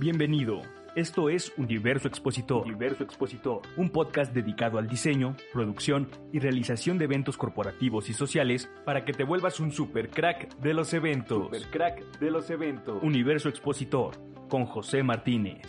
Bienvenido. Esto es Universo Expositor. Universo Expositor, un podcast dedicado al diseño, producción y realización de eventos corporativos y sociales para que te vuelvas un super crack de los eventos. Super crack de los eventos. Universo Expositor con José Martínez.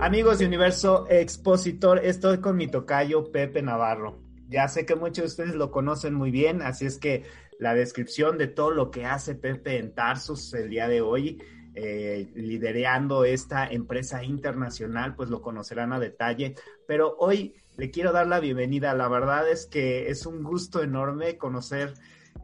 Amigos de Universo Expositor, estoy con mi tocayo Pepe Navarro. Ya sé que muchos de ustedes lo conocen muy bien, así es que la descripción de todo lo que hace Pepe en Tarsus el día de hoy eh, liderando esta empresa internacional, pues lo conocerán a detalle. Pero hoy le quiero dar la bienvenida. La verdad es que es un gusto enorme conocer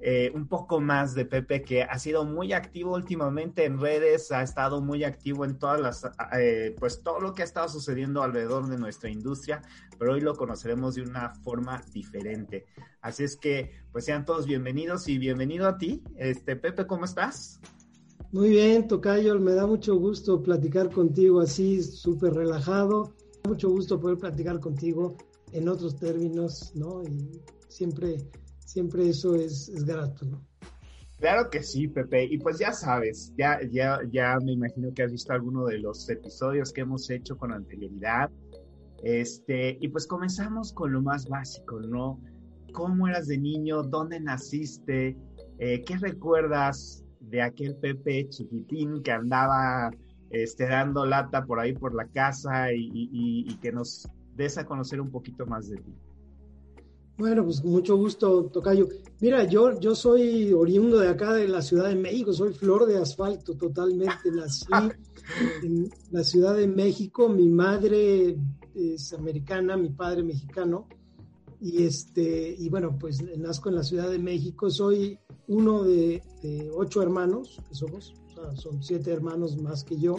eh, un poco más de Pepe, que ha sido muy activo últimamente en redes, ha estado muy activo en todas las, eh, pues todo lo que ha estado sucediendo alrededor de nuestra industria, pero hoy lo conoceremos de una forma diferente. Así es que, pues sean todos bienvenidos y bienvenido a ti. Este, Pepe, ¿cómo estás? Muy bien, Tocayo, me da mucho gusto platicar contigo así, súper relajado. Mucho gusto poder platicar contigo en otros términos, ¿no? Y siempre, siempre eso es, es grato, ¿no? Claro que sí, Pepe. Y pues ya sabes, ya, ya, ya me imagino que has visto alguno de los episodios que hemos hecho con anterioridad. Este, y pues comenzamos con lo más básico, ¿no? ¿Cómo eras de niño? ¿Dónde naciste? Eh, ¿Qué recuerdas de aquel Pepe chiquitín que andaba este, dando lata por ahí por la casa y, que nos des a conocer un poquito más de ti. Bueno, pues con mucho gusto, Tocayo. Mira, yo, yo soy oriundo de acá, de la Ciudad de México, soy flor de asfalto totalmente. Nací en la Ciudad de México, mi madre es americana, mi padre mexicano. Y, este, y bueno, pues nazco en la Ciudad de México, soy uno de, ocho hermanos que somos, son siete hermanos más que yo.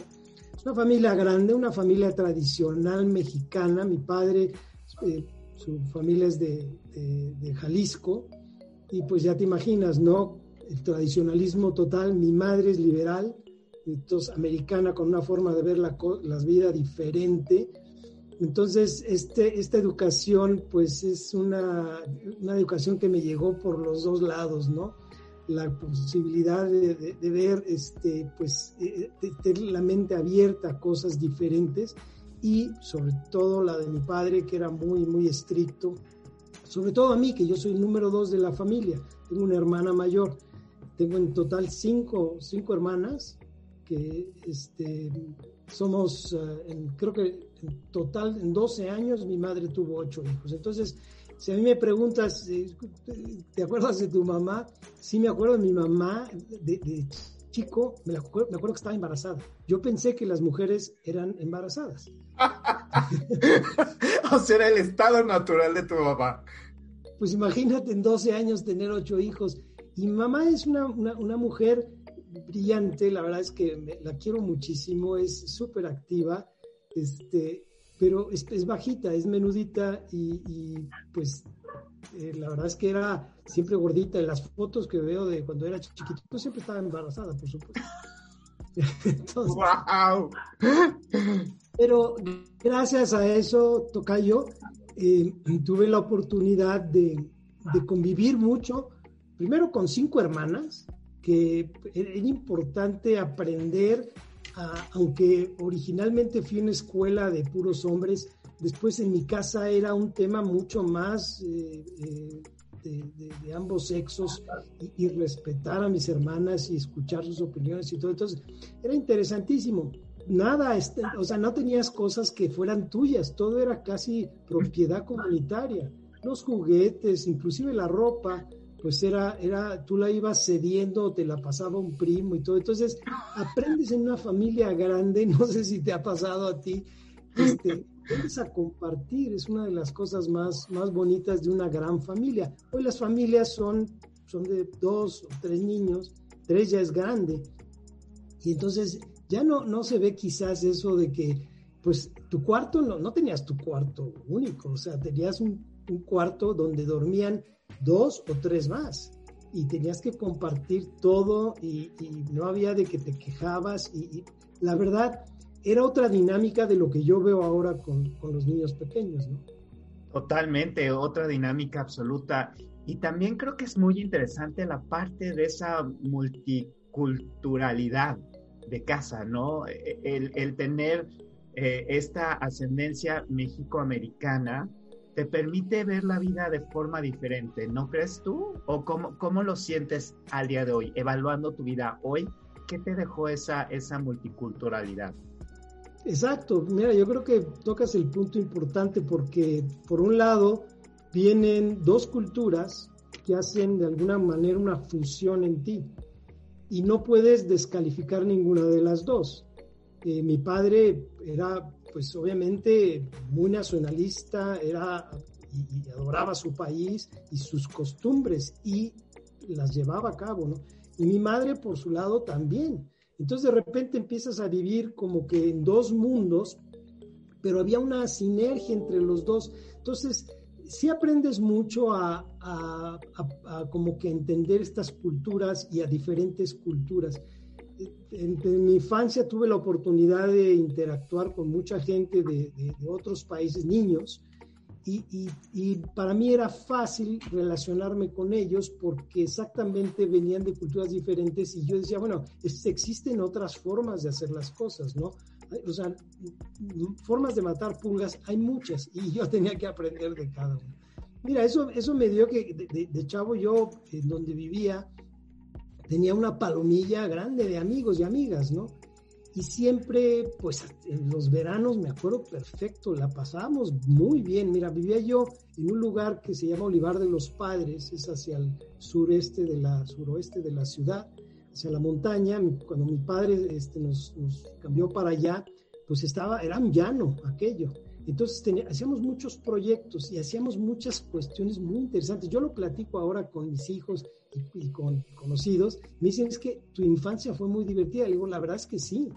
Es una familia grande, una familia tradicional mexicana. Mi padre, eh, su familia es de, Jalisco, y pues ya te imaginas, ¿no? El tradicionalismo total. Mi madre es liberal, entonces americana con una forma de ver la, la vida diferente. Entonces, este, esta educación, pues es una, una, educación que me llegó por los dos lados, ¿no? la posibilidad de, ver, este, pues, eh, tener la mente abierta a cosas diferentes y sobre todo la de mi padre, que era muy, muy estricto, sobre todo a mí, que yo soy el número dos de la familia, tengo una hermana mayor, tengo en total cinco, cinco hermanas, que este, somos, eh, creo que en total, en 12 años, mi madre tuvo ocho hijos. Entonces, si a mí me preguntas, eh, ¿te acuerdas de tu mamá? Sí, me acuerdo de mi mamá de, chico, me acuerdo, me acuerdo, que estaba embarazada. Yo pensé que las mujeres eran embarazadas. o sea, era el estado natural de tu mamá. Pues imagínate en 12 años tener ocho hijos. Y mi mamá es una, una, mujer brillante, la verdad es que la quiero muchísimo, es súper activa. Este, pero es, es bajita, es menudita y, pues eh, la verdad es que era siempre gordita. En las fotos que veo de cuando era chiquito, pues siempre estaba embarazada, por supuesto. ¡Wow! Pero gracias a eso, Tocayo, eh, tuve la oportunidad de, de, convivir mucho, primero con cinco hermanas, que era importante aprender aunque originalmente fui una escuela de puros hombres, después en mi casa era un tema mucho más eh, eh, de, ambos sexos y, respetar a mis hermanas y escuchar sus opiniones y todo. Entonces, era interesantísimo. Nada, este, o sea, no tenías cosas que fueran tuyas, todo era casi propiedad comunitaria. Los juguetes, inclusive la ropa, pues era, era, tú la ibas cediendo, te la pasaba un primo y todo. Entonces, aprendes en una familia grande, no sé si te ha pasado a ti, este, aprendes a compartir, es una de las cosas más, más bonitas de una gran familia. Hoy las familias son, son de dos o tres niños, tres ya es grande. Y entonces ya no, no se ve quizás eso de que, pues tu cuarto, no, no tenías tu cuarto único, o sea, tenías un, cuarto donde dormían dos o tres más y tenías que compartir todo y, no había de que te quejabas y, la verdad era otra dinámica de lo que yo veo ahora con, con los niños pequeños, ¿no? Totalmente, otra dinámica absoluta. Y también creo que es muy interesante la parte de esa multiculturalidad de casa, ¿no? E, el, el tener eh, esta ascendencia mexicoamericana te permite ver la vida de forma diferente, ¿no crees tú? ¿O cómo, cómo lo sientes al día de hoy, evaluando tu vida hoy? ¿Qué te dejó esa, esa multiculturalidad? Exacto, mira, yo creo que tocas el punto importante porque por un lado vienen dos culturas que hacen de alguna manera una fusión en ti y no puedes descalificar ninguna de las dos. Eh, mi padre era, pues obviamente, muy nacionalista, era y, adoraba su país y sus costumbres y las llevaba a cabo, ¿no? Y mi madre, por su lado, también. Entonces de repente empiezas a vivir como que en dos mundos, pero había una sinergia entre los dos. Entonces, sí aprendes mucho a, como que entender estas culturas y a diferentes culturas. En, mi infancia tuve la oportunidad de interactuar con mucha gente de, de otros países, niños, y, para mí era fácil relacionarme con ellos porque exactamente venían de culturas diferentes y yo decía, bueno, existen otras formas de hacer las cosas, ¿no? O sea, formas de matar pulgas hay muchas y yo tenía que aprender de cada una. Mira, eso, eso me dio que de, de chavo yo, en donde vivía, tenía una palomilla grande de amigos y amigas, ¿no? y siempre, pues en los veranos me acuerdo perfecto, la pasábamos muy bien. Mira, vivía yo en un lugar que se llama Olivar de los Padres, es hacia el sureste de la, suroeste de la ciudad, hacia la montaña. Cuando mi padre este, nos, nos cambió para allá, pues estaba, era un llano aquello. Entonces hacíamos muchos proyectos y hacíamos muchas cuestiones muy interesantes. Yo lo platico ahora con mis hijos y, con conocidos. Me dicen, es que tu infancia fue muy divertida. Le digo, la verdad es que sí.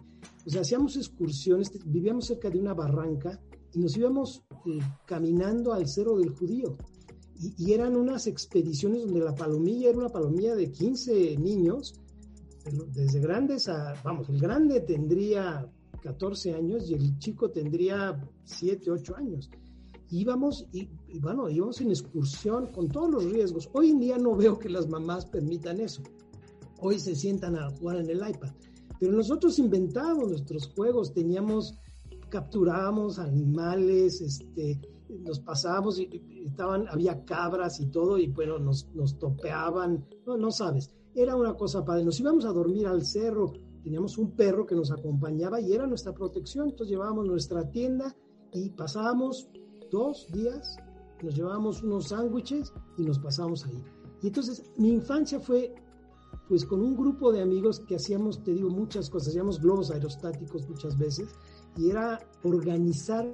O sea, hacíamos excursiones, vivíamos cerca de una barranca y nos íbamos eh, caminando al Cerro del Judío. Y, y, eran unas expediciones donde la palomilla era una palomilla de 15 niños, desde grandes a, vamos, el grande tendría 14 años y el chico tendría 7, 8 años. Íbamos y, bueno, íbamos en excursión con todos los riesgos. Hoy en día no veo que las mamás permitan eso. Hoy se sientan a jugar en el iPad. Pero nosotros inventábamos nuestros juegos, teníamos, capturábamos animales, este, nos pasábamos y estaban, había cabras y todo, y bueno, nos, nos topeaban, no, no sabes, era una cosa padre. Nos íbamos a dormir al cerro, teníamos un perro que nos acompañaba y era nuestra protección, entonces llevábamos nuestra tienda y pasábamos dos días, nos llevábamos unos sándwiches y nos pasábamos ahí. Y entonces mi infancia fue pues con un grupo de amigos que hacíamos, te digo, muchas cosas, hacíamos globos aerostáticos muchas veces y era organizar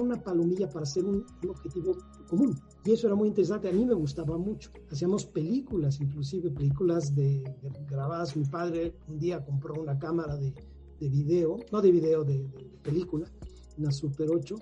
una palomilla para hacer un objetivo común. Y eso era muy interesante, a mí me gustaba mucho. Hacíamos películas, inclusive películas de, grabadas. Mi padre un día compró una cámara de, de video, no de video, de, película, una Super 8.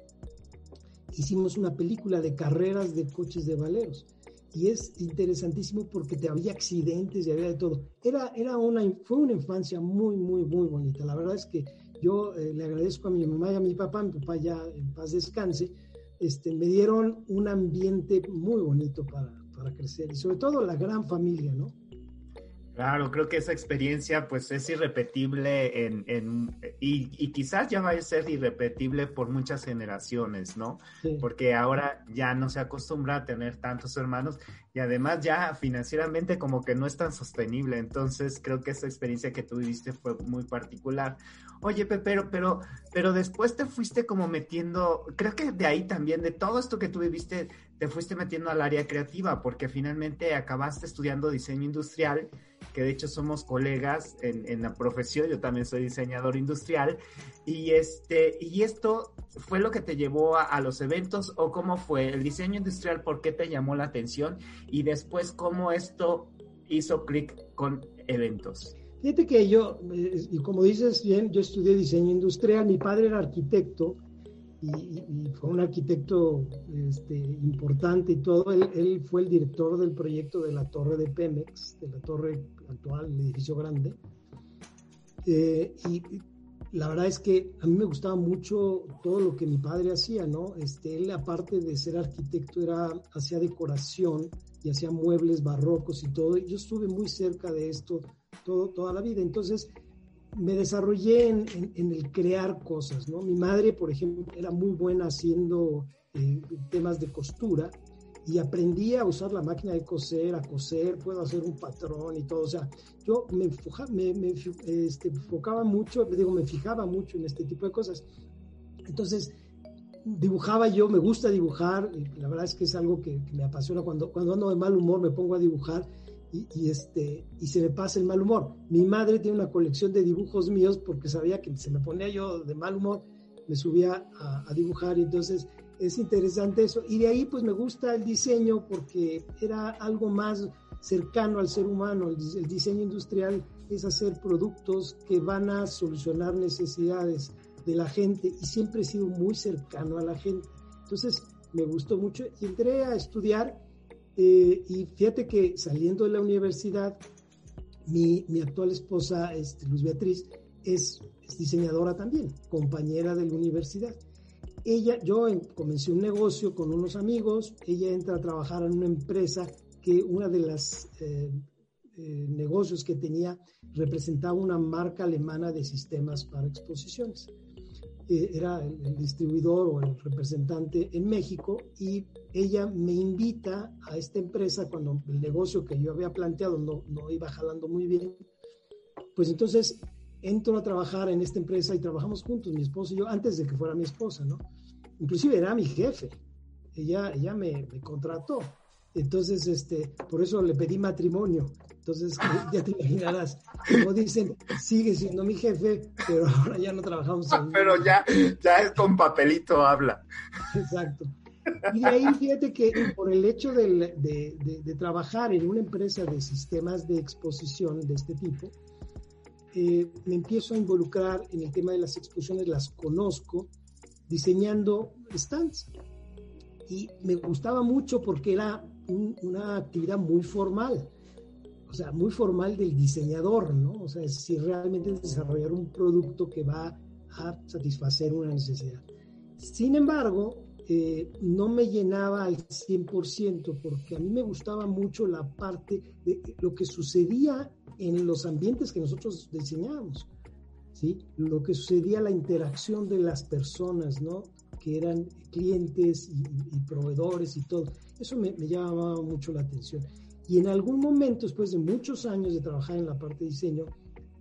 Hicimos una película de carreras de coches de valeros. Y es interesantísimo porque te había accidentes y había de todo. Era, era una, fue una infancia muy, muy, muy bonita. La verdad es que yo eh, le agradezco a mi mamá y a mi papá, mi papá ya en paz descanse, este, me dieron un ambiente muy bonito para, para crecer y sobre todo la gran familia, ¿no? Claro, creo que esa experiencia pues es irrepetible en, en y, y, quizás ya va a ser irrepetible por muchas generaciones, ¿no? Porque ahora ya no se acostumbra a tener tantos hermanos y además ya financieramente como que no es tan sostenible, entonces creo que esa experiencia que tú viviste fue muy particular. Oye, pero, pero, pero después te fuiste como metiendo, creo que de ahí también, de todo esto que tú viviste, te fuiste metiendo al área creativa, porque finalmente acabaste estudiando diseño industrial que de hecho somos colegas en, la profesión, yo también soy diseñador industrial, y, este, y esto fue lo que te llevó a, los eventos o cómo fue el diseño industrial, por qué te llamó la atención y después cómo esto hizo clic con eventos. Fíjate que yo, eh, y como dices bien, yo estudié diseño industrial, mi padre era arquitecto y, fue un arquitecto este, importante y todo. Él, fue el director del proyecto de la torre de Pemex, de la torre actual, el edificio grande. Eh, y la verdad es que a mí me gustaba mucho todo lo que mi padre hacía, ¿no? Este, él, aparte de ser arquitecto, era, hacía decoración y hacía muebles barrocos y todo. yo estuve muy cerca de esto todo, toda la vida. Entonces, me desarrollé en, el crear cosas, ¿no? Mi madre, por ejemplo, era muy buena haciendo eh, temas de costura y aprendí a usar la máquina de coser, a coser, puedo hacer un patrón y todo. O sea, yo me, me, este, enfocaba mucho, digo, me fijaba mucho en este tipo de cosas. Entonces, dibujaba yo, me gusta dibujar, la verdad es que es algo que, que me apasiona. Cuando, cuando ando de mal humor me pongo a dibujar y, este, y se me pasa el mal humor. Mi madre tiene una colección de dibujos míos porque sabía que se me ponía yo de mal humor, me subía a, dibujar y entonces es interesante eso. Y de ahí pues me gusta el diseño porque era algo más cercano al ser humano. El, diseño industrial es hacer productos que van a solucionar necesidades de la gente y siempre he sido muy cercano a la gente. Entonces me gustó mucho y entré a estudiar eh, y fíjate que saliendo de la universidad, mi, actual esposa, este, Luz Beatriz, es, diseñadora también, compañera de la universidad. Ella, yo comencé un negocio con unos amigos, ella entra a trabajar en una empresa que una de las eh, eh, negocios que tenía representaba una marca alemana de sistemas para exposiciones. Eh, era el, distribuidor o el representante en México y ella me invita a esta empresa cuando el negocio que yo había planteado no, no iba jalando muy bien. Pues entonces entro a trabajar en esta empresa y trabajamos juntos, mi esposo y yo, antes de que fuera mi esposa, ¿no? Inclusive era mi jefe. Ella, ella me, me contrató. Entonces, este, por eso le pedí matrimonio. Entonces, ya te imaginarás, como dicen, sigue siendo mi jefe, pero ahora ya no trabajamos en Pero ya, ya es con papelito habla. Exacto. Y de ahí fíjate que por el hecho de, de, trabajar en una empresa de sistemas de exposición de este tipo, eh, me empiezo a involucrar en el tema de las exposiciones, las conozco, diseñando stands. Y me gustaba mucho porque era una actividad muy formal, o sea, muy formal del diseñador, ¿no? O sea, si realmente desarrollar un producto que va a satisfacer una necesidad. Sin embargo, eh, no me llenaba al 100% porque a mí me gustaba mucho la parte de lo que sucedía en los ambientes que nosotros diseñábamos, ¿sí? Lo que sucedía, la interacción de las personas, ¿no? Que eran clientes y proveedores y todo. Eso me, llamaba mucho la atención. Y en algún momento, después de muchos años de trabajar en la parte de diseño,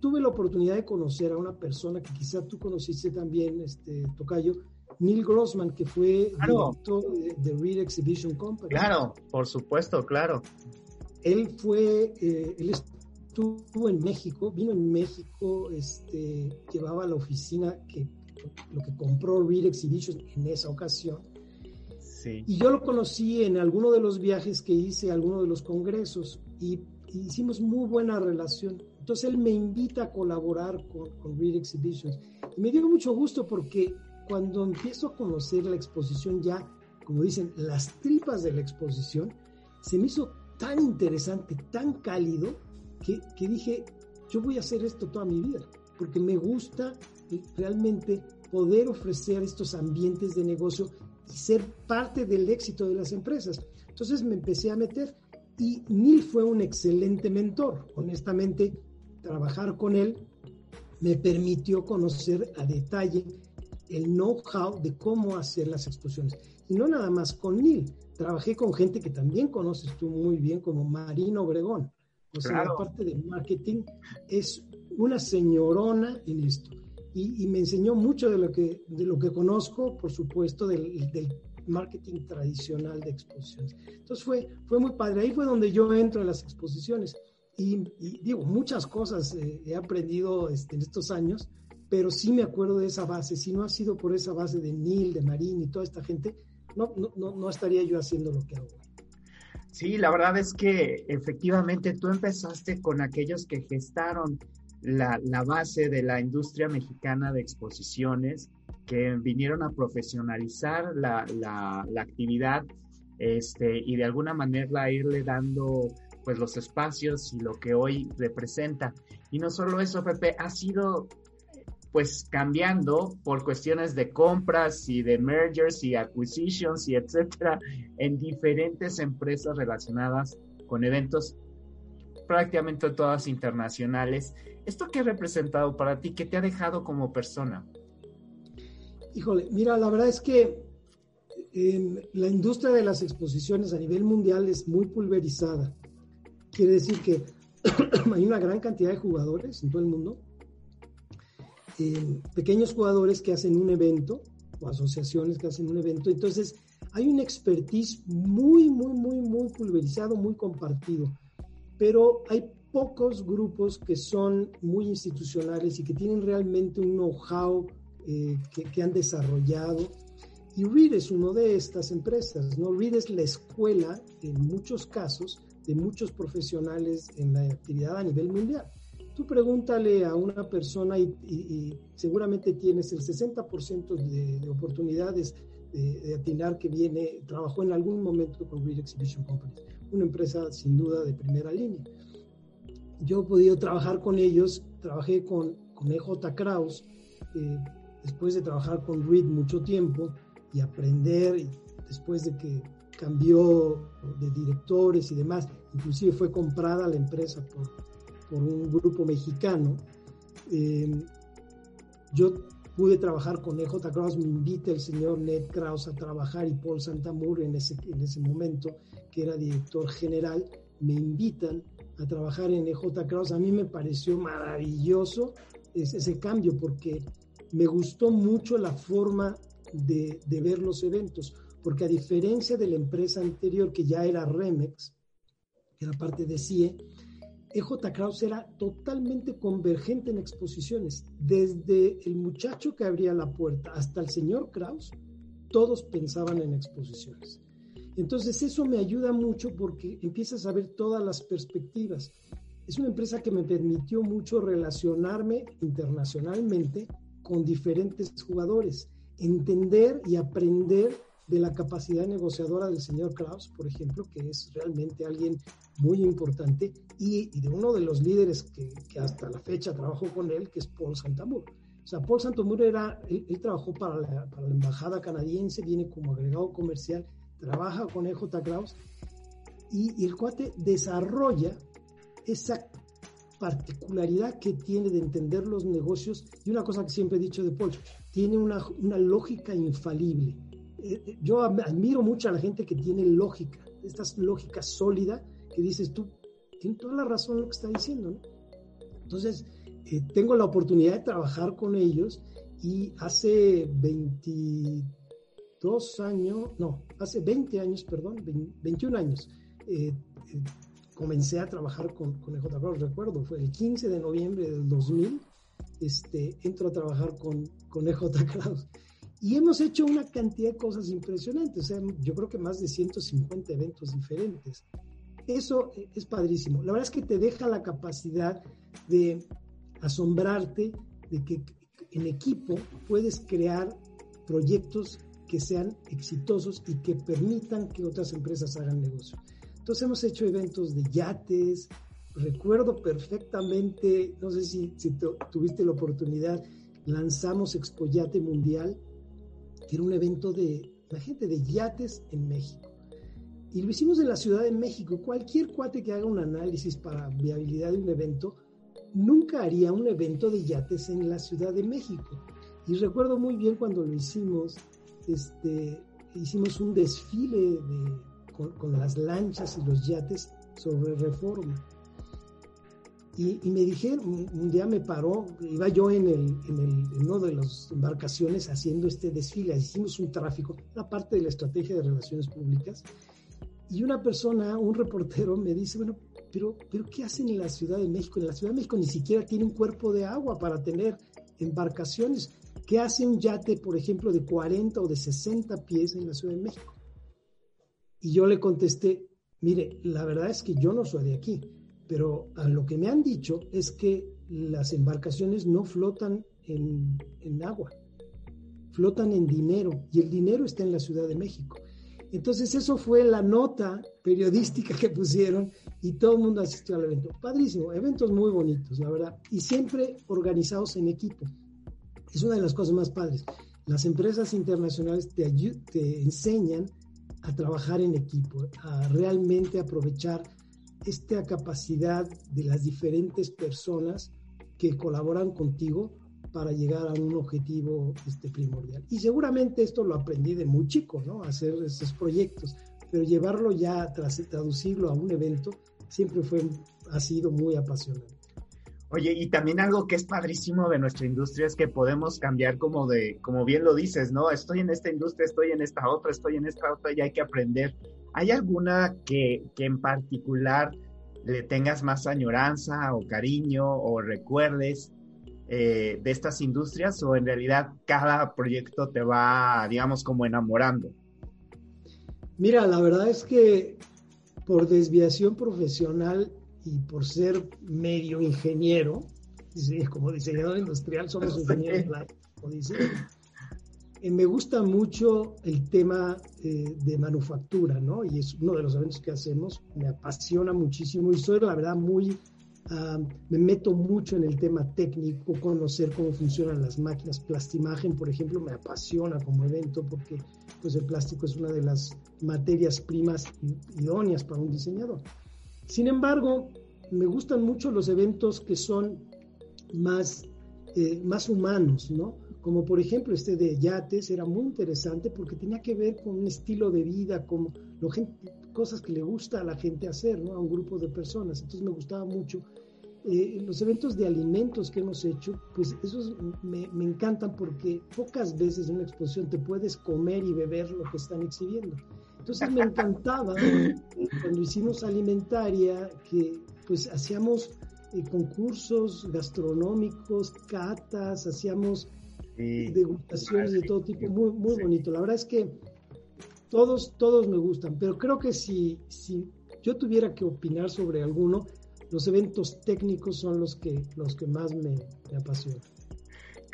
tuve la oportunidad de conocer a una persona que quizá tú conociste también, este, Tocayo, Neil Grossman, que fue director de, Real Exhibition Company. Claro, por supuesto, claro. Él fue, eh, él estuvo en México, vino en México, este, llevaba la oficina que lo que compró Real Exhibition en esa ocasión y yo lo conocí en alguno de los viajes que hice, alguno de los congresos, y, hicimos muy buena relación. Entonces él me invita a colaborar con, con Read Exhibitions. Y me dio mucho gusto porque cuando empiezo a conocer la exposición ya, como dicen, las tripas de la exposición, se me hizo tan interesante, tan cálido, que, que dije, yo voy a hacer esto toda mi vida, porque me gusta realmente poder ofrecer estos ambientes de negocio y ser parte del éxito de las empresas. Entonces me empecé a meter y Neil fue un excelente mentor. Honestamente, trabajar con él me permitió conocer a detalle el know-how de cómo hacer las exposiciones. Y no nada más con Neil, trabajé con gente que también conoces tú muy bien, como Marino Obregón. O sea, la parte de marketing es una señorona en esto y, me enseñó mucho de lo que, de lo que conozco, por supuesto, del, del marketing tradicional de exposiciones. Entonces fue, fue muy padre. Ahí fue donde yo entro en las exposiciones. Y, digo, muchas cosas eh, he aprendido este, en estos años, pero sí me acuerdo de esa base. Si no ha sido por esa base de Neil, de Marín y toda esta gente, no, no, no, no estaría yo haciendo lo que hago. Sí, la verdad es que efectivamente tú empezaste con aquellos que gestaron la, base de la industria mexicana de exposiciones que vinieron a profesionalizar la, actividad este, y de alguna manera irle dando pues los espacios y lo que hoy representa. Y no solo eso, Pepe, ha sido pues cambiando por cuestiones de compras y de mergers y acquisitions y etcétera en diferentes empresas relacionadas con eventos prácticamente todas internacionales. ¿Esto qué ha representado para ti? ¿Qué te ha dejado como persona? Híjole, mira, la verdad es que la industria de las exposiciones a nivel mundial es muy pulverizada. Quiere decir que hay una gran cantidad de jugadores en todo el mundo pequeños jugadores que hacen un evento o asociaciones que hacen un evento. Entonces, hay un expertise muy, muy, muy, muy pulverizado, muy compartido, pero hay pocos grupos que son muy institucionales y que tienen realmente un know-how eh, que, han desarrollado. Y READ es uno de estas empresas, ¿no? READ es la escuela, en muchos casos, de muchos profesionales en la actividad a nivel mundial. Tú pregúntale a una persona y, seguramente tienes el 60% de, oportunidades de, atinar que viene, trabajó en algún momento con Real Exhibition Company, una empresa sin duda de primera línea. Yo he podido trabajar con ellos, trabajé con, con EJ Kraus, eh, después de trabajar con Reed mucho tiempo y aprender, después de que cambió de directores y demás, inclusive fue comprada la empresa por por un grupo mexicano. Eh, yo pude trabajar con EJ Kraus, me invita el señor Ned Kraus a trabajar y Paul Santamur en ese, en ese momento, que era director general, me invitan a trabajar en EJ Kraus. A mí me pareció maravilloso ese, ese cambio porque me gustó mucho la forma de, de, ver los eventos, porque a diferencia de la empresa anterior que ya era Remex, que era parte de CIE, EJ Kraus era totalmente convergente en exposiciones. Desde el muchacho que abría la puerta hasta el señor Kraus, todos pensaban en exposiciones. Entonces eso me ayuda mucho porque empiezas a ver todas las perspectivas. Es una empresa que me permitió mucho relacionarme internacionalmente con diferentes jugadores, entender y aprender de la capacidad negociadora del señor Kraus, por ejemplo, que es realmente alguien muy importante, y, de uno de los líderes que, hasta la fecha trabajó con él, que es Paul Santamur. O sea, Paul Santamur era, él, trabajó para la, embajada canadiense, viene como agregado comercial, trabaja con EJ Kraus, y, y el cuate desarrolla esa particularidad que tiene de entender los negocios, y una cosa que siempre he dicho de Paul, tiene una, una lógica infalible yo admiro mucho a la gente que tiene lógica, esta lógica sólida, que dices tú, tiene toda la razón lo que está diciendo, ¿no? Entonces, eh, tengo la oportunidad de trabajar con ellos y hace 22 años, no, hace 20 años, perdón, 21 años, eh, comencé a trabajar con, con EJ Kraus, recuerdo, fue el 15 de noviembre del 2000, este, entro a trabajar con, con EJ Kraus. Y hemos hecho una cantidad de cosas impresionantes, o sea, yo creo que más de 150 eventos diferentes. Eso es padrísimo. La verdad es que te deja la capacidad de asombrarte de que en equipo puedes crear proyectos que sean exitosos y que permitan que otras empresas hagan negocio. Entonces hemos hecho eventos de yates, recuerdo perfectamente, no sé si, si tuviste la oportunidad, lanzamos Expo Yate Mundial que era un evento de la gente de yates en México. Y lo hicimos en la Ciudad de México. Cualquier cuate que haga un análisis para viabilidad de un evento, nunca haría un evento de yates en la Ciudad de México. Y recuerdo muy bien cuando lo hicimos, este, hicimos un desfile con, con las lanchas y los yates sobre reforma. Y, me dijeron, un día me paró, iba yo en, el, en, el, en una de las embarcaciones haciendo este desfile, hicimos un tráfico, una parte de la estrategia de relaciones públicas, y una persona, un reportero, me dice, bueno, pero, pero ¿qué hacen en la Ciudad de México? En la Ciudad de México ni siquiera tiene un cuerpo de agua para tener embarcaciones. ¿Qué hace un yate, por ejemplo, de 40 o de 60 pies en la Ciudad de México? Y yo le contesté, mire, la verdad es que yo no soy de aquí pero a lo que me han dicho es que las embarcaciones no flotan en, en agua, flotan en dinero y el dinero está en la Ciudad de México. Entonces eso fue la nota periodística que pusieron y todo el mundo asistió al evento. Padrísimo, eventos muy bonitos, la verdad, y siempre organizados en equipo. Es una de las cosas más padres. Las empresas internacionales te, te enseñan a trabajar en equipo, a realmente aprovechar esta capacidad de las diferentes personas que colaboran contigo para llegar a un objetivo este, primordial. Y seguramente esto lo aprendí de muy chico, ¿no? Hacer esos proyectos, pero llevarlo ya, tras traducirlo a un evento, siempre fue, ha sido muy apasionante. Oye, y también algo que es padrísimo de nuestra industria es que podemos cambiar como de, como bien lo dices, ¿no? Estoy en esta industria, estoy en esta otra, estoy en esta otra y hay que aprender. ¿Hay alguna que, que en particular le tengas más añoranza o cariño o recuerdes eh, de estas industrias o en realidad cada proyecto te va, digamos, como enamorando? Mira, la verdad es que por desviación profesional y por ser medio ingeniero, como diseñador industrial somos ingenieros, como dice, eh, me gusta mucho el tema eh, de manufactura, ¿no? Y es uno de los eventos que hacemos, me apasiona muchísimo y soy, la verdad, muy Ah, me meto mucho en el tema técnico, conocer cómo funcionan las máquinas. Plastimagen, por ejemplo, me apasiona como evento porque pues, el plástico es una de las materias primas idóneas para un diseñador. Sin embargo, me gustan mucho los eventos que son más, eh, más humanos, ¿no? Como por ejemplo este de yates era muy interesante porque tenía que ver con un estilo de vida, con lo gente, cosas que le gusta a la gente hacer, ¿no? A un grupo de personas. Entonces me gustaba mucho. Eh, los eventos de alimentos que hemos hecho, pues esos me, me, encantan porque pocas veces en una exposición te puedes comer y beber lo que están exhibiendo. Entonces me encantaba cuando hicimos alimentaria que pues hacíamos eh, concursos gastronómicos, catas, hacíamos degustaciones de todo tipo, muy, muy bonito. La verdad es que todos, todos me gustan, pero creo que si, si yo tuviera que opinar sobre alguno, los eventos técnicos son los que, los que más me, apasionan.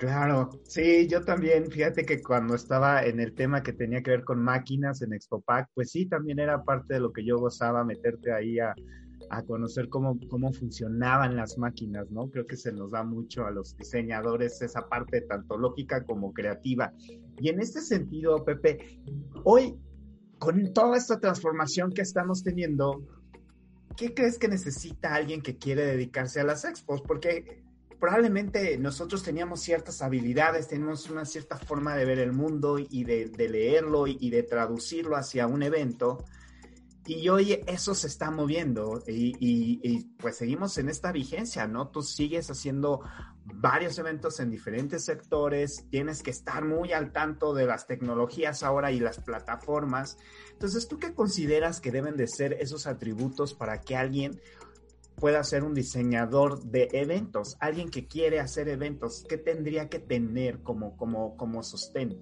Claro, sí, yo también, fíjate que cuando estaba en el tema que tenía que ver con máquinas en Expopac, pues sí, también era parte de lo que yo gozaba, meterte ahí a, a conocer cómo, cómo funcionaban las máquinas, ¿no? Creo que se nos da mucho a los diseñadores esa parte tanto lógica como creativa. Y en este sentido, Pepe, hoy con toda esta transformación que estamos teniendo, ¿qué crees que necesita alguien que quiere dedicarse a las expos? Porque probablemente nosotros teníamos ciertas habilidades, tenemos una cierta forma de ver el mundo y de, leerlo y, de traducirlo hacia un evento, y hoy eso se está moviendo y, pues seguimos en esta vigencia, ¿no? Tú sigues haciendo varios eventos en diferentes sectores, tienes que estar muy al tanto de las tecnologías ahora y las plataformas. Entonces, ¿tú qué consideras que deben de ser esos atributos para que alguien pueda ser un diseñador de eventos? Alguien que quiere hacer eventos, ¿qué tendría que tener como, como, como sostén?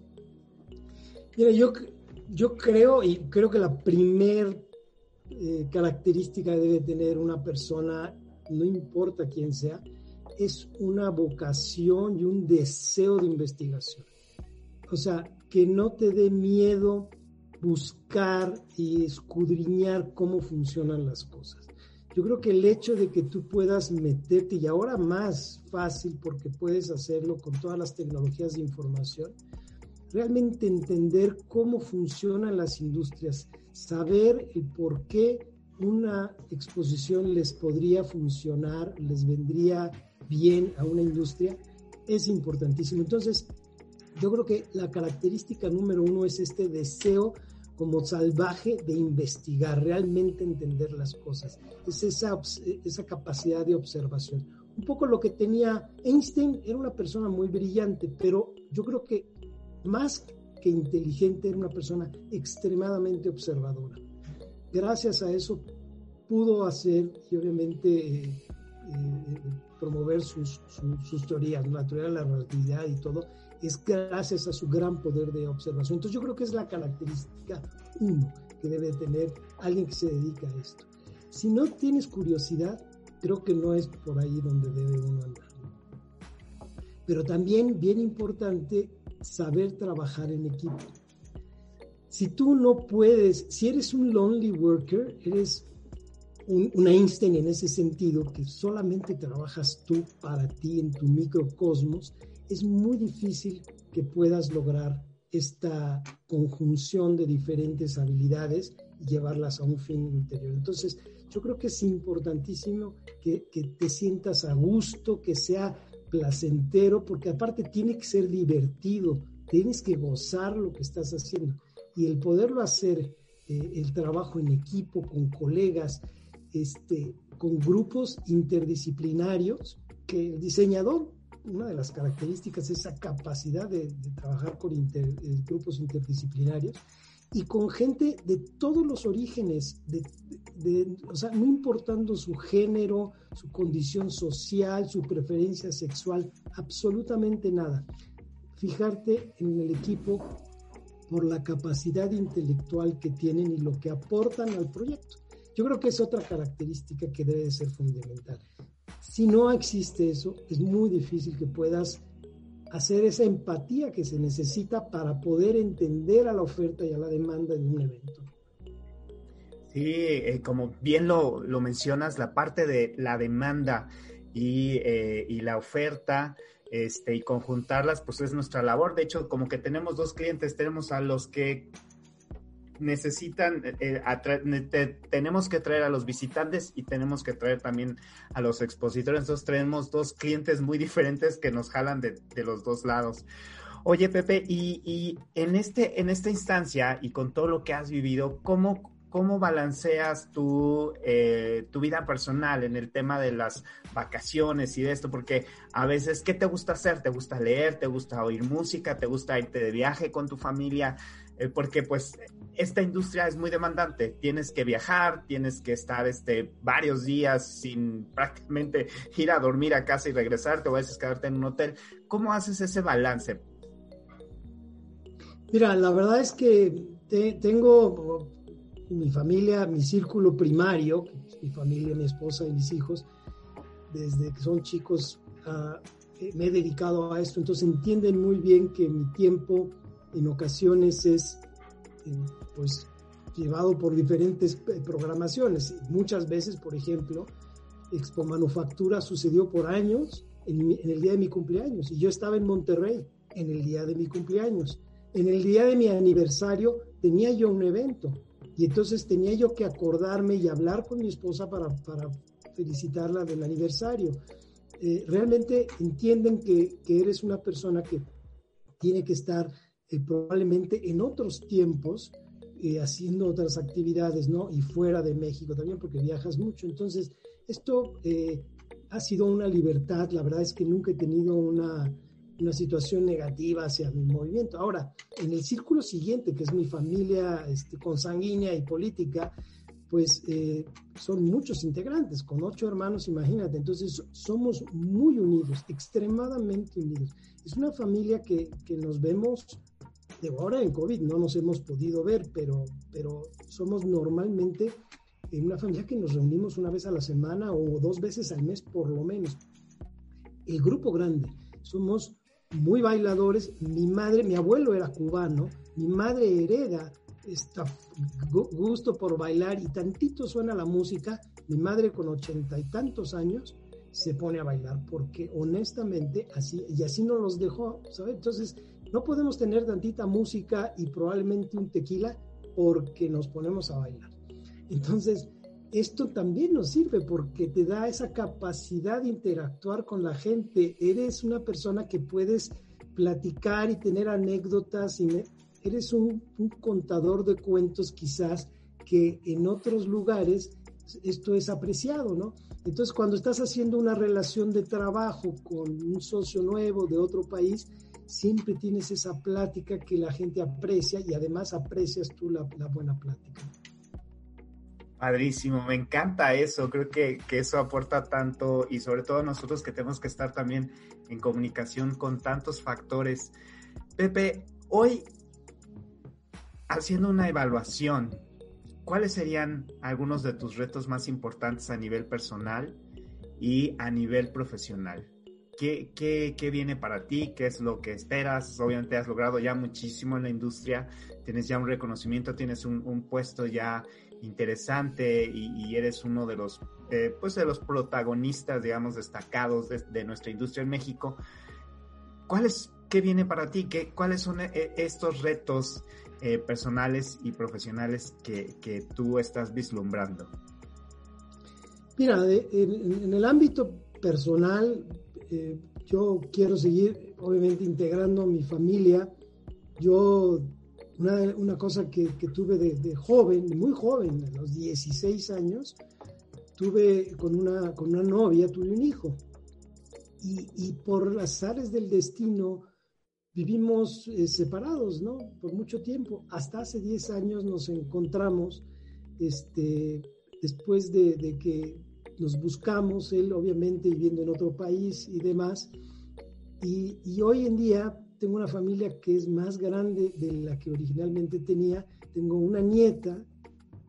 Mira, yo, yo creo, y creo que la primer eh, característica debe tener una persona, no importa quién sea, es una vocación y un deseo de investigación. O sea, que no te dé miedo buscar y escudriñar cómo funcionan las cosas. Yo creo que el hecho de que tú puedas meterte, y ahora más fácil porque puedes hacerlo con todas las tecnologías de información, realmente entender cómo funcionan las industrias, saber el por qué una exposición les podría funcionar, les vendría bien a una industria, es importantísimo. Entonces, yo creo que la característica número uno es este deseo como salvaje de investigar, realmente entender las cosas. Es esa, esa capacidad de observación. Un poco lo que tenía Einstein, era una persona muy brillante, pero yo creo que más que inteligente, era una persona extremadamente observadora. Gracias a eso pudo hacer y obviamente eh, eh, promover sus, sus, teorías, la teoría de la relatividad y todo, es gracias a su gran poder de observación. Entonces yo creo que es la característica uno que debe tener alguien que se dedica a esto. Si no tienes curiosidad, creo que no es por ahí donde debe uno andar. Pero también bien importante saber trabajar en equipo. Si tú no puedes, si eres un lonely worker, eres un, un, Einstein en ese sentido, que solamente trabajas tú para ti en tu microcosmos, es muy difícil que puedas lograr esta conjunción de diferentes habilidades y llevarlas a un fin interior. Entonces, yo creo que es importantísimo que, que te sientas a gusto, que sea placentero, porque aparte tiene que ser divertido, tienes que gozar lo que estás haciendo. Y el poderlo hacer, eh, el trabajo en equipo, con colegas, este, con grupos interdisciplinarios, que el diseñador, una de las características es esa capacidad de, de trabajar con inter, eh, grupos interdisciplinarios y con gente de todos los orígenes, de, de, o sea, no importando su género, su condición social, su preferencia sexual, absolutamente nada. Fijarte en el equipo por la capacidad intelectual que tienen y lo que aportan al proyecto. Yo creo que es otra característica que debe ser fundamental. Si no existe eso, es muy difícil que puedas hacer esa empatía que se necesita para poder entender a la oferta y a la demanda de un evento. Sí, eh, como bien lo, lo, mencionas, la parte de la demanda y, eh, y la oferta este, y conjuntarlas, pues es nuestra labor. De hecho, como que tenemos dos clientes, tenemos a los que necesitan, eh, te, tenemos que traer a los visitantes y tenemos que traer también a los expositores. Entonces tenemos dos clientes muy diferentes que nos jalan de, los dos lados. Oye, Pepe, y, en, este, en esta instancia y con todo lo que has vivido, ¿cómo, cómo balanceas tu, eh, tu vida personal en el tema de las vacaciones y de esto? Porque a veces, ¿qué te gusta hacer? ¿Te gusta leer? ¿Te gusta oír música? ¿Te gusta irte de viaje con tu familia? Eh, porque pues esta industria es muy demandante. Tienes que viajar, tienes que estar este, varios días sin prácticamente ir a dormir a casa y regresarte o a veces quedarte en un hotel. ¿Cómo haces ese balance? Mira, la verdad es que te, tengo mi familia, mi círculo primario, mi familia, mi esposa y mis hijos, desde que son chicos, uh, me he dedicado a esto, entonces entienden muy bien que mi tiempo en ocasiones es eh, pues llevado por diferentes eh, programaciones. Muchas veces, por ejemplo, Expo Manufactura sucedió por años en, el día de mi cumpleaños y yo estaba en Monterrey en el día de mi cumpleaños. En el día de mi aniversario tenía yo un evento y entonces tenía yo que acordarme y hablar con mi esposa para, para felicitarla del aniversario. Eh, realmente entienden que eres una persona que tiene que estar eh, probablemente en otros tiempos eh, haciendo otras actividades, ¿no? Y fuera de México también, porque viajas mucho. Entonces, esto eh, ha sido una libertad. La verdad es que nunca he tenido una, una situación negativa hacia mi movimiento. Ahora, en el círculo siguiente, que es mi familia este, consanguínea y política, pues eh, son muchos integrantes, con ocho hermanos, imagínate. Entonces somos muy unidos, extremadamente unidos. Es una familia que, que nos vemos de ahora en COVID no nos hemos podido ver, pero, pero somos normalmente en una familia que nos reunimos una vez a la semana o dos veces al mes por lo menos. El grupo grande, somos muy bailadores. Mi madre, mi abuelo era cubano, mi madre hereda este gusto por bailar y tantito suena la música. Mi madre con ochenta y tantos años se pone a bailar porque honestamente así y así no los dejó, ¿sabes? Entonces no podemos tener tantita música y probablemente un tequila porque nos ponemos a bailar. Entonces, esto también nos sirve porque te da esa capacidad de interactuar con la gente. Eres una persona que puedes platicar y tener anécdotas y eres un, un contador de cuentos quizás que en otros lugares esto es apreciado, ¿no? Entonces, cuando estás haciendo una relación de trabajo con un socio nuevo de otro país, siempre tienes esa plática que la gente aprecia y además aprecias tú la, buena plática. Padrísimo, me encanta eso, creo que, que, eso aporta tanto y sobre todo nosotros que tenemos que estar también en comunicación con tantos factores. Pepe, hoy haciendo una evaluación, ¿cuáles serían algunos de tus retos más importantes a nivel personal y a nivel profesional. ¿Qué, qué, qué viene para ti? ¿Qué es lo que esperas? Obviamente has logrado ya muchísimo en la industria, tienes ya un reconocimiento, tienes un, un puesto ya interesante y, eres uno de los, eh, pues de los protagonistas, digamos, destacados de, nuestra industria en México. ¿Cuál qué viene para ti? ¿Qué, ¿Cuáles son eh, estos retos eh, personales y profesionales que, que, tú estás vislumbrando? Mira, en, el ámbito personal, yo quiero seguir, obviamente, integrando a mi familia. Yo una, cosa que, tuve de, joven, muy joven, a los 16 años, tuve con una, con una novia, tuve un hijo. Y, y por las áreas del destino vivimos eh, separados, ¿no? Por mucho tiempo. Hasta hace 10 años nos encontramos, este, después de, de que nos buscamos, él obviamente viviendo en otro país y demás. Y, y hoy en día tengo una familia que es más grande de la que originalmente tenía. Tengo una nieta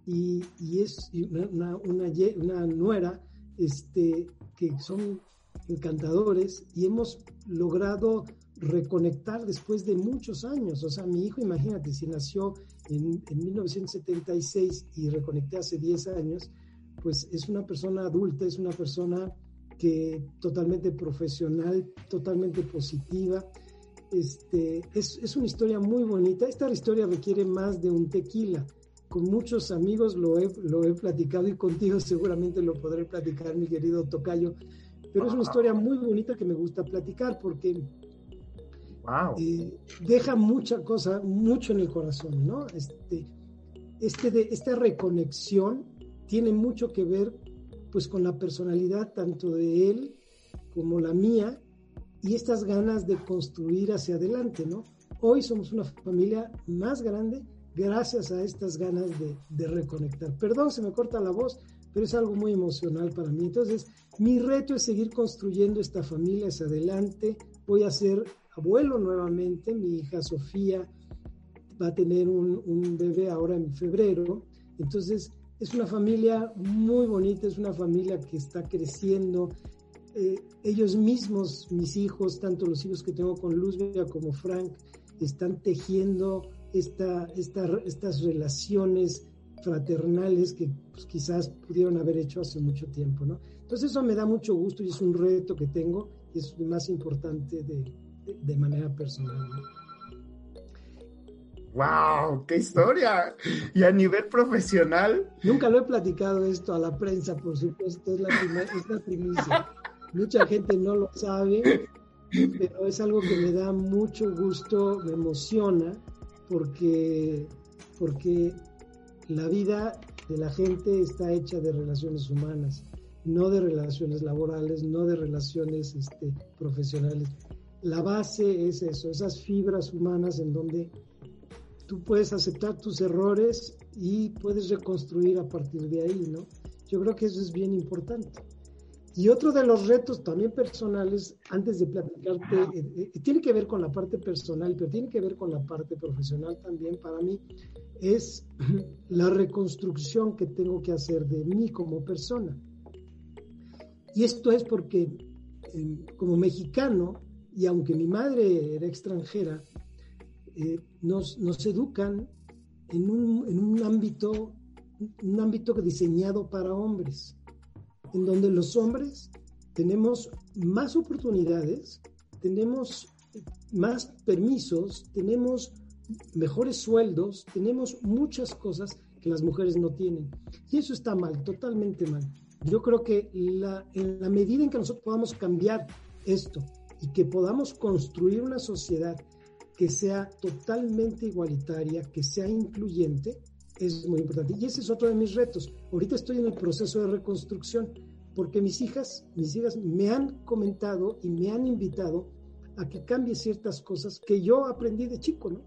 y, es una, una, nuera este, que son encantadores y hemos logrado reconectar después de muchos años. O sea, mi hijo, imagínate, si nació en, en 1976 y reconecté hace 10 años, pues es una persona adulta, es una persona que totalmente profesional, totalmente positiva, este, es, es, una historia muy bonita. Esta historia requiere más de un tequila. Con muchos amigos lo he, lo he platicado y contigo seguramente lo podré platicar, mi querido Tocayo. Pero es una historia muy bonita que me gusta platicar porque eh, deja mucha cosa, mucho en el corazón, ¿no? Este, este de, esta reconexión tiene mucho que ver pues con la personalidad tanto de él como la mía y estas ganas de construir hacia adelante, ¿no? Hoy somos una familia más grande gracias a estas ganas de, reconectar. Perdón, se me corta la voz, pero es algo muy emocional para mí. Entonces, mi reto es seguir construyendo esta familia hacia adelante. Voy a ser abuelo nuevamente. Mi hija Sofía va a tener un, bebé ahora en febrero. Entonces, es una familia muy bonita, es una familia que está creciendo, eh, ellos mismos, mis hijos, tanto los hijos que tengo con Luzbia como Frank, están tejiendo esta, estas relaciones fraternales que pues, quizás pudieron haber hecho hace mucho tiempo, ¿no? Entonces eso me da mucho gusto y es un reto que tengo y es más importante de, manera personal. ¡Wow! ¡Qué historia! Y a nivel profesional. Nunca lo he platicado esto a la prensa, por supuesto, es la, es la primicia. Mucha gente no lo sabe, pero es algo que me da mucho gusto, me emociona, porque, porque la vida de la gente está hecha de relaciones humanas, no de relaciones laborales, no de relaciones este, profesionales. La base es eso, esas fibras humanas en donde tú puedes aceptar tus errores y puedes reconstruir a partir de ahí, ¿no? Yo creo que eso es bien importante. Y otro de los retos también personales, antes de platicarte, eh, eh, tiene que ver con la parte personal, pero tiene que ver con la parte profesional también para mí, es la reconstrucción que tengo que hacer de mí como persona. Y esto es porque em, como mexicano, y aunque mi madre era extranjera, eh, nos, educan en un, en un ámbito, un ámbito diseñado para hombres en donde los hombres tenemos más oportunidades, tenemos más permisos, tenemos mejores sueldos, tenemos muchas cosas que las mujeres no tienen. Y eso está mal, totalmente mal. Yo creo que en la medida en que nosotros podamos cambiar esto y que podamos construir una sociedad que sea totalmente igualitaria, que sea incluyente, es muy importante. Y ese es otro de mis retos. Ahorita estoy en el proceso de reconstrucción porque mis hijas, mis hijas me han comentado y me han invitado a que cambie ciertas cosas que yo aprendí de chico, ¿no?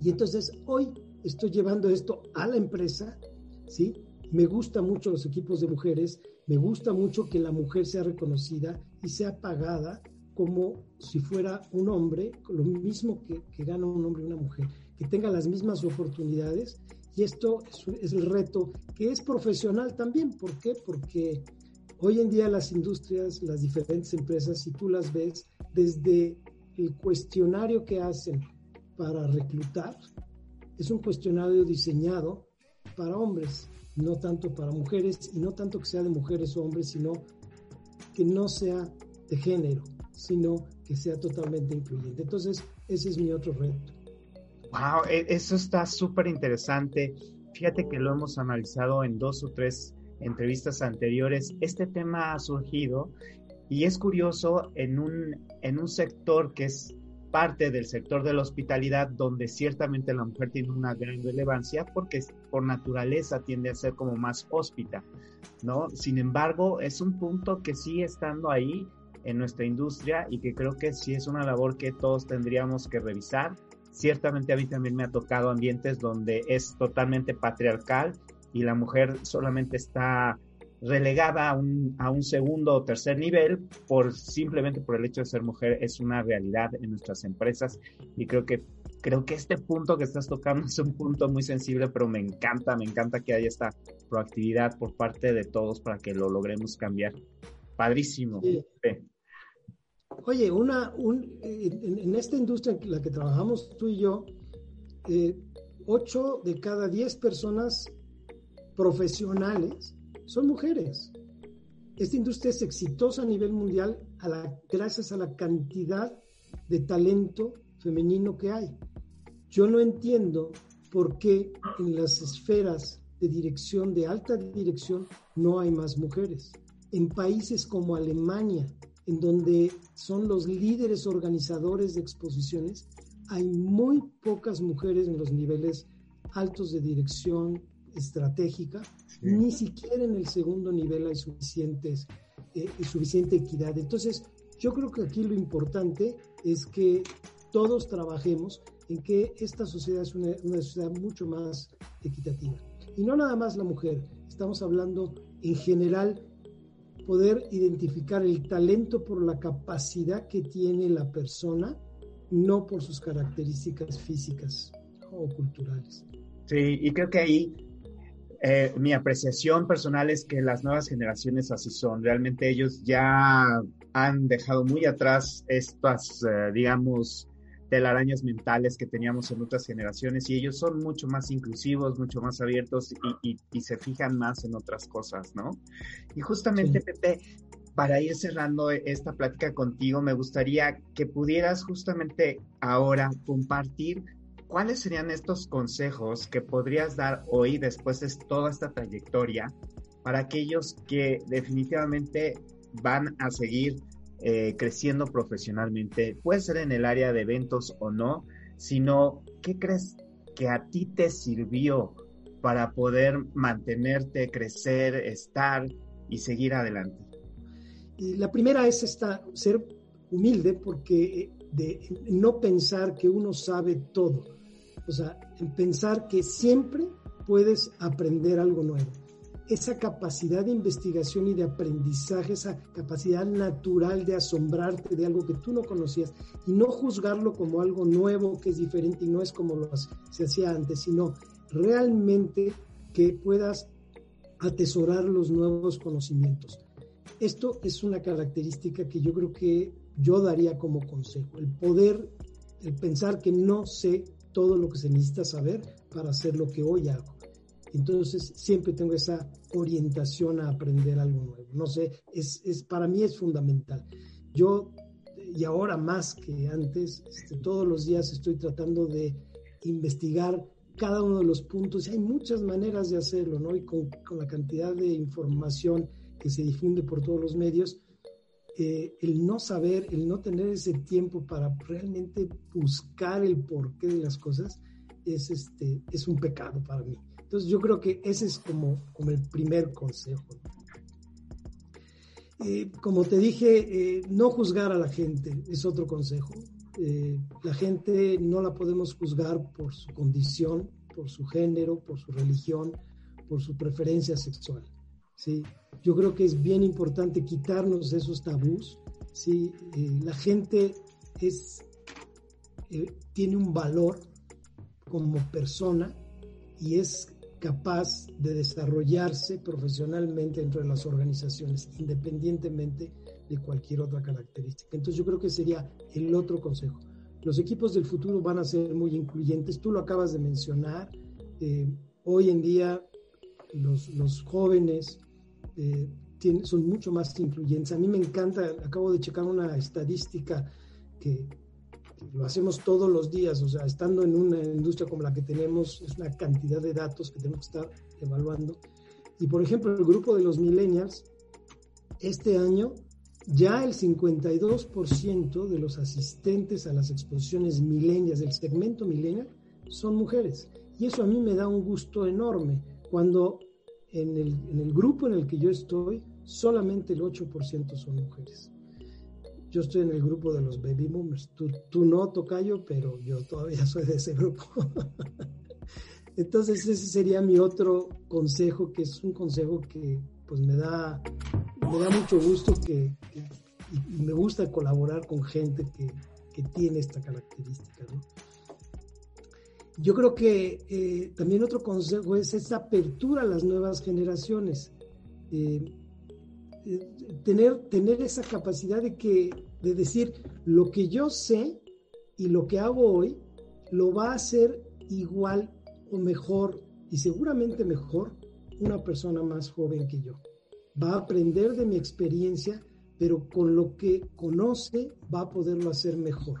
Y entonces hoy estoy llevando esto a la empresa, ¿sí? Me gusta mucho los equipos de mujeres, me gusta mucho que la mujer sea reconocida y sea pagada como si fuera un hombre, lo mismo que, que gana un hombre y una mujer, que tenga las mismas oportunidades y esto es, el reto que es profesional también. ¿Por qué? Porque Hoy en día las industrias, las diferentes empresas, si tú las ves desde el cuestionario que hacen para reclutar, es un cuestionario diseñado para hombres, no tanto para mujeres, y no tanto que sea de mujeres o hombres, sino que no sea de género, sino que sea totalmente incluyente. Entonces, ese es mi otro reto. Wow, e, eso está súper interesante. Fíjate que lo hemos analizado en dos o tres entrevistas anteriores. Este tema ha surgido y es curioso en un, en un sector que es parte del sector de la hospitalidad donde ciertamente la mujer tiene una gran relevancia porque por naturaleza tiende a ser como más hóspita, ¿no? Sin embargo, es un punto que sigue estando ahí en nuestra industria y que creo que sí es una labor que todos tendríamos que revisar. Ciertamente a mí también me ha tocado ambientes donde es totalmente patriarcal y la mujer solamente está relegada a un, a un segundo o tercer nivel por simplemente por el hecho de ser mujer es una realidad en nuestras empresas. Y creo que creo que este punto que estás tocando es un punto muy sensible pero me encanta me encanta que haya esta proactividad por parte de todos para que lo logremos cambiar. Padrísimo oye una un, en, esta industria en la que trabajamos tú y yo eh, ocho de cada diez personas profesionales son mujeres. Esta industria es exitosa a nivel mundial a la, gracias a la cantidad de talento femenino que hay. Yo no entiendo por qué en las esferas de dirección, de alta dirección, no hay más mujeres. En países como Alemania, en donde son los líderes organizadores de exposiciones, hay muy pocas mujeres en los niveles altos de dirección, estratégica, ni siquiera en el segundo nivel hay suficientes, eh, suficiente equidad. Entonces, yo creo que aquí lo importante es que todos trabajemos en que esta sociedad es una, una sociedad mucho más equitativa. Y no nada más la mujer, estamos hablando en general poder identificar el talento por la capacidad que tiene la persona, no por sus características físicas o culturales. Sí, y creo que ahí eh, mi apreciación personal es que las nuevas generaciones así son. Realmente ellos ya han dejado muy atrás estas, eh, digamos, telarañas mentales que teníamos en otras generaciones y ellos son mucho más inclusivos, mucho más abiertos y, se fijan más en otras cosas, ¿no? Y justamente, Pepe, para ir cerrando esta plática contigo, me gustaría que pudieras justamente ahora compartir ¿cuáles serían estos consejos que podrías dar hoy después de toda esta trayectoria para aquellos que definitivamente van a seguir eh, creciendo profesionalmente? Puede ser en el área de eventos o no, sino ¿qué crees que a ti te sirvió para poder mantenerte, crecer, estar y seguir adelante? la primera es esta, ser humilde porque eh, de no pensar que uno sabe todo. O sea, en pensar que siempre puedes aprender algo nuevo. Esa capacidad de investigación y de aprendizaje, esa capacidad natural de asombrarte de algo que tú no conocías y no juzgarlo como algo nuevo que es diferente y no es como lo se hacía antes, sino realmente que puedas atesorar los nuevos conocimientos. Esto es una característica que yo creo que yo daría como consejo, el poder, el pensar que no sé todo lo que se necesita saber para hacer lo que hoy hago. Entonces, siempre tengo esa orientación a aprender algo nuevo. No sé, es, es para mí es fundamental. Yo, y ahora más que antes, este, todos los días estoy tratando de investigar cada uno de los puntos. Hay muchas maneras de hacerlo, ¿no? Y con, con la cantidad de información que se difunde por todos los medios, eh, el no saber, el no tener ese tiempo para realmente buscar el porqué de las cosas, es, este, es un pecado para mí. Entonces yo creo que ese es como, el primer consejo. Eh, como te dije, eh, no juzgar a la gente es otro consejo. la gente no la podemos juzgar por su condición, por su género, por su religión, por su preferencia sexual. ¿sí? Yo creo que es bien importante quitarnos esos tabús. ¿sí? Eh, la gente es, eh, tiene un valor como persona y es capaz de desarrollarse profesionalmente dentro de las organizaciones, independientemente de cualquier otra característica. Entonces yo creo que sería el otro consejo. Los equipos del futuro van a ser muy incluyentes, tú lo acabas de mencionar, eh, hoy en día los, los jóvenes eh, tienen, son mucho más incluyentes. A mí me encanta, acabo de checar una estadística que, lo hacemos todos los días, o sea, estando en una industria como la que tenemos, es una cantidad de datos que tenemos que estar evaluando. Y por ejemplo, el grupo de los millennials, este año ya el 52% de los asistentes a las exposiciones milenias del segmento millennial son mujeres. Y eso a mí me da un gusto enorme cuando en el, en el grupo en el que yo estoy, solamente el 8% son mujeres yo estoy en el grupo de los baby boomers. Tú, tú no, Tocayo, pero yo todavía soy de ese grupo. Entonces ese sería mi otro consejo, que es un consejo que pues me da, me da mucho gusto que, y me gusta colaborar con gente que, que tiene esta característica. ¿no? Yo creo que eh, también otro consejo es esa apertura a las nuevas generaciones. Eh, tener, tener esa capacidad de, que, de decir lo que yo sé y lo que hago hoy lo va a hacer igual o mejor y seguramente mejor una persona más joven que yo. Va a aprender de mi experiencia, pero con lo que conoce va a poderlo hacer mejor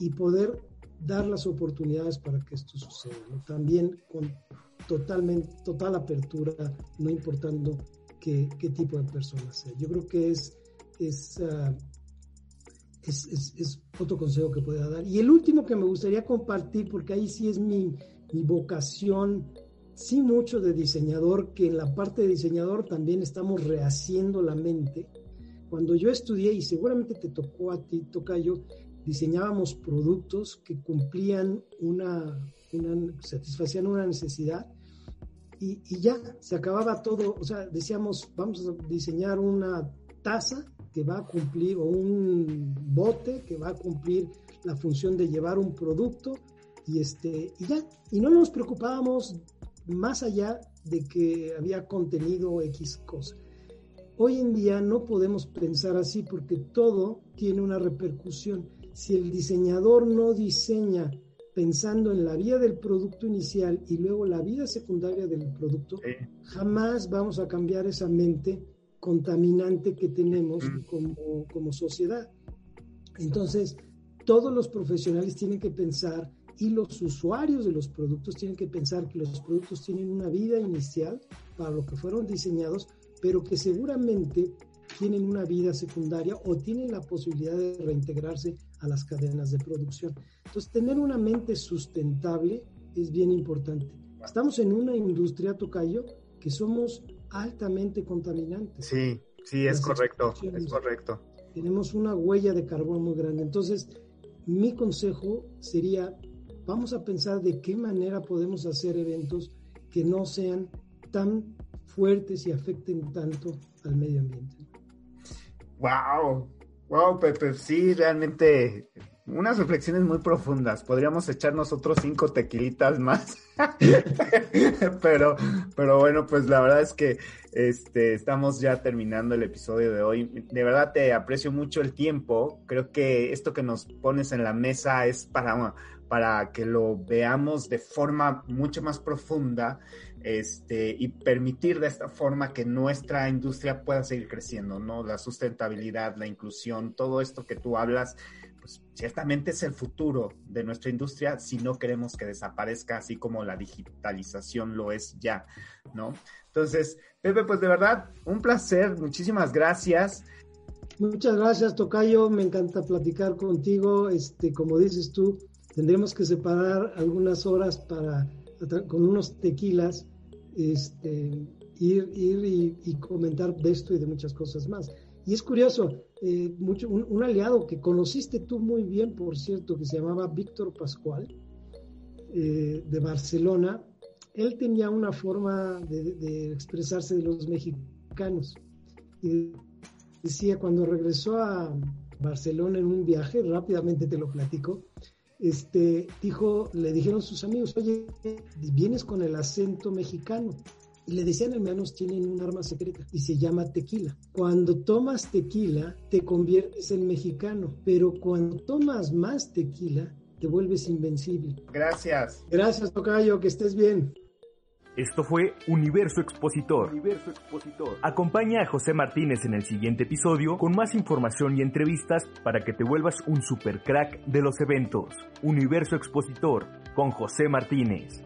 y poder dar las oportunidades para que esto suceda. También con totalmente, total apertura, no importando qué, tipo de persona sea. Yo creo que es, ah, es, es, es, otro consejo que pueda dar. Y el último que me gustaría compartir, porque ahí sí es mi, mi vocación, sí mucho de diseñador, que en la parte de diseñador también estamos rehaciendo la mente. Cuando yo estudié, y seguramente te tocó a ti, Tocayo, diseñábamos productos que cumplían una, una satisfacían una necesidad y, ya se acababa todo, o sea, decíamos, vamos a diseñar una taza que va a cumplir, o un bote que va a cumplir la función de llevar un producto, y, este, y ya, y no nos preocupábamos más allá de que había contenido X cosa. Hoy en día no podemos pensar así porque todo tiene una repercusión. Si el diseñador no diseña pensando en la vida del producto inicial y luego la vida secundaria del producto, jamás vamos a cambiar esa mente contaminante que tenemos como, como sociedad. Entonces, todos los profesionales tienen que pensar y los usuarios de los productos tienen que pensar que los productos tienen una vida inicial para lo que fueron diseñados, pero que seguramente tienen una vida secundaria o tienen la posibilidad de reintegrarse a las cadenas de producción. Entonces, tener una mente sustentable es bien importante. Estamos en una industria, Tocayo, que somos altamente contaminantes. Sí, sí, es correcto, es correcto. Tenemos una huella de carbón muy grande. Entonces, mi consejo sería, vamos a pensar de qué manera podemos hacer eventos que no sean tan fuertes y afecten tanto al medio ambiente. Wow, wow, Pepe, sí, realmente unas reflexiones muy profundas. Podríamos echarnos otros cinco tequilitas más. pero, pero bueno, pues la verdad es que este, estamos ya terminando el episodio de hoy. De verdad te aprecio mucho el tiempo. Creo que esto que nos pones en la mesa es para, para que lo veamos de forma mucho más profunda este, y permitir de esta forma que nuestra industria pueda seguir creciendo, ¿no? La sustentabilidad, la inclusión, todo esto que tú hablas, pues ciertamente es el futuro de nuestra industria si no queremos que desaparezca así como la digitalización lo es ya, ¿no? Entonces, Pepe, pues de verdad, un placer, muchísimas gracias. Muchas gracias, Tocayo, me encanta platicar contigo, este, como dices tú, tendremos que separar algunas horas para con unos tequilas este, ir, ir y, comentar de esto y de muchas cosas más. Y es curioso, eh, mucho, un, aliado que conociste tú muy bien, por cierto, que se llamaba Víctor Pascual, eh, de Barcelona, él tenía una forma de, expresarse de los mexicanos. Y decía, cuando regresó a Barcelona en un viaje, rápidamente te lo platico, este, dijo, le dijeron sus amigos, oye, vienes con el acento mexicano. Y le decían, hermanos, tienen un arma secreta y se llama tequila. Cuando tomas tequila, te conviertes en mexicano, pero cuando tomas más tequila, te vuelves invencible. Gracias. Gracias, Tocayo, que estés bien. Esto fue Universo Expositor. Universo Expositor. Acompaña a José Martínez en el siguiente episodio con más información y entrevistas para que te vuelvas un super crack de los eventos. Universo Expositor con José Martínez.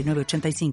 906985.